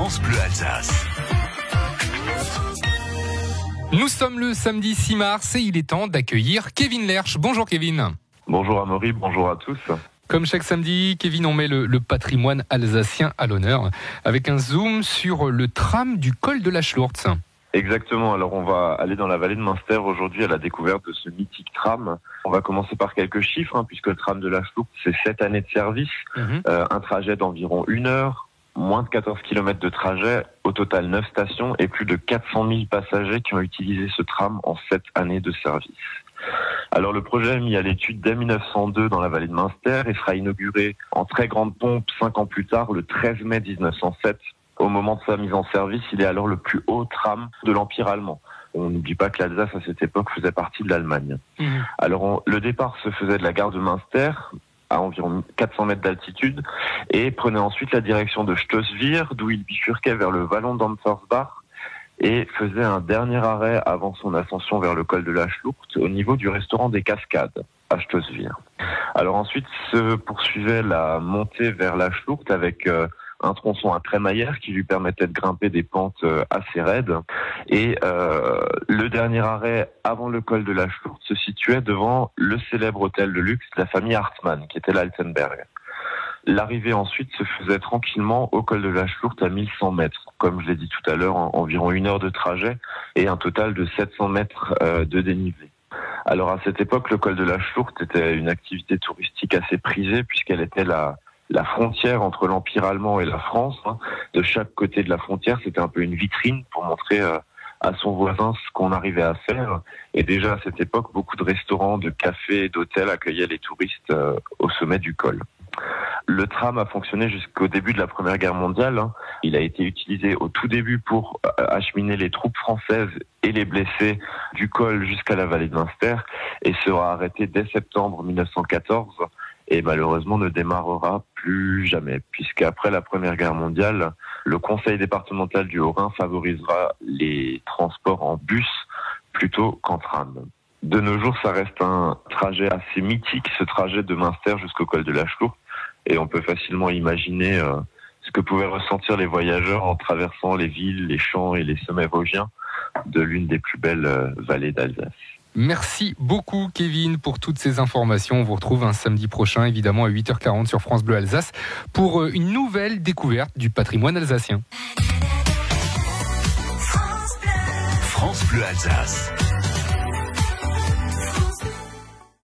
France Bleu Alsace. Nous sommes le samedi 6 mars et il est temps d'accueillir Kevin Lerche. Bonjour Kevin. Bonjour Amaury, bonjour à tous. Comme chaque samedi, Kevin, on met le, le patrimoine alsacien à l'honneur avec un zoom sur le tram du col de la Schlourz. Exactement, alors on va aller dans la vallée de Münster aujourd'hui à la découverte de ce mythique tram. On va commencer par quelques chiffres, hein, puisque le tram de la Schlourz, c'est 7 années de service, Mhm. euh, un trajet d'environ une heure, moins de 14 km de trajet, au total 9 stations et plus de 400 000 passagers qui ont utilisé ce tram en 7 années de service. Alors le projet est mis à l'étude dès 1902 dans la vallée de Münster et sera inauguré en très grande pompe 5 ans plus tard, le 13 mai 1907. Au moment de sa mise en service, il est alors le plus haut tram de l'Empire allemand. On n'oublie pas que l'Alsace à cette époque faisait partie de l'Allemagne. Mhm. Alors on- le départ se faisait de la gare de Münster à environ 400 mètres d'altitude et prenait ensuite la direction de Stosswir d'où il bifurquait vers le vallon d'Amfersbach et faisait un dernier arrêt avant son ascension vers le col de la Schlucht au niveau du restaurant des Cascades à Stosswir. Alors ensuite se poursuivait la montée vers la Schlucht avec euh, un tronçon à crémaillère qui lui permettait de grimper des pentes euh, assez raides. Et euh, le dernier arrêt avant le col de la Schlucht se situait devant le célèbre hôtel de luxe de la famille Hartmann, qui était l'Altenberg. L'arrivée ensuite se faisait tranquillement au col de la Schlucht à 1100 mètres. Comme je l'ai dit tout à l'heure, en- environ une heure de trajet et un total de 700 mètres euh, de dénivelé. Alors à cette époque, le col de la Schlucht était une activité touristique assez prisée puisqu'elle était la, la frontière entre l'Empire allemand et la France. hein. De chaque côté de la frontière, c'était un peu une vitrine pour montrer euh, à son voisin ce qu'on arrivait à faire. Et déjà à cette époque, beaucoup de restaurants, de cafés d'hôtels accueillaient les touristes euh, au sommet du col. Le tram a fonctionné jusqu'au début de la Première Guerre mondiale. hein. Il a été utilisé au tout début pour euh, acheminer les troupes françaises et les blessés du col jusqu'à la vallée de Münster et sera arrêté dès septembre 1914 et malheureusement ne démarrera plus jamais puisqu'après la Première Guerre mondiale, le conseil départemental du Haut-Rhin favorisera les transports en bus plutôt qu'en tram. De nos jours, ça reste un trajet assez mythique, ce trajet de Münster jusqu'au col de la Schlucht et on peut facilement imaginer euh, ce que pouvaient ressentir les voyageurs en traversant les villes, les champs et les sommets vosgiens de l'une des plus belles euh, vallées d'Alsace. Merci beaucoup Kevin pour toutes ces informations. On vous retrouve un samedi prochain évidemment à 8h40 sur France Bleu Alsace pour euh, une nouvelle découverte du patrimoine alsacien. France Bleu Alsace.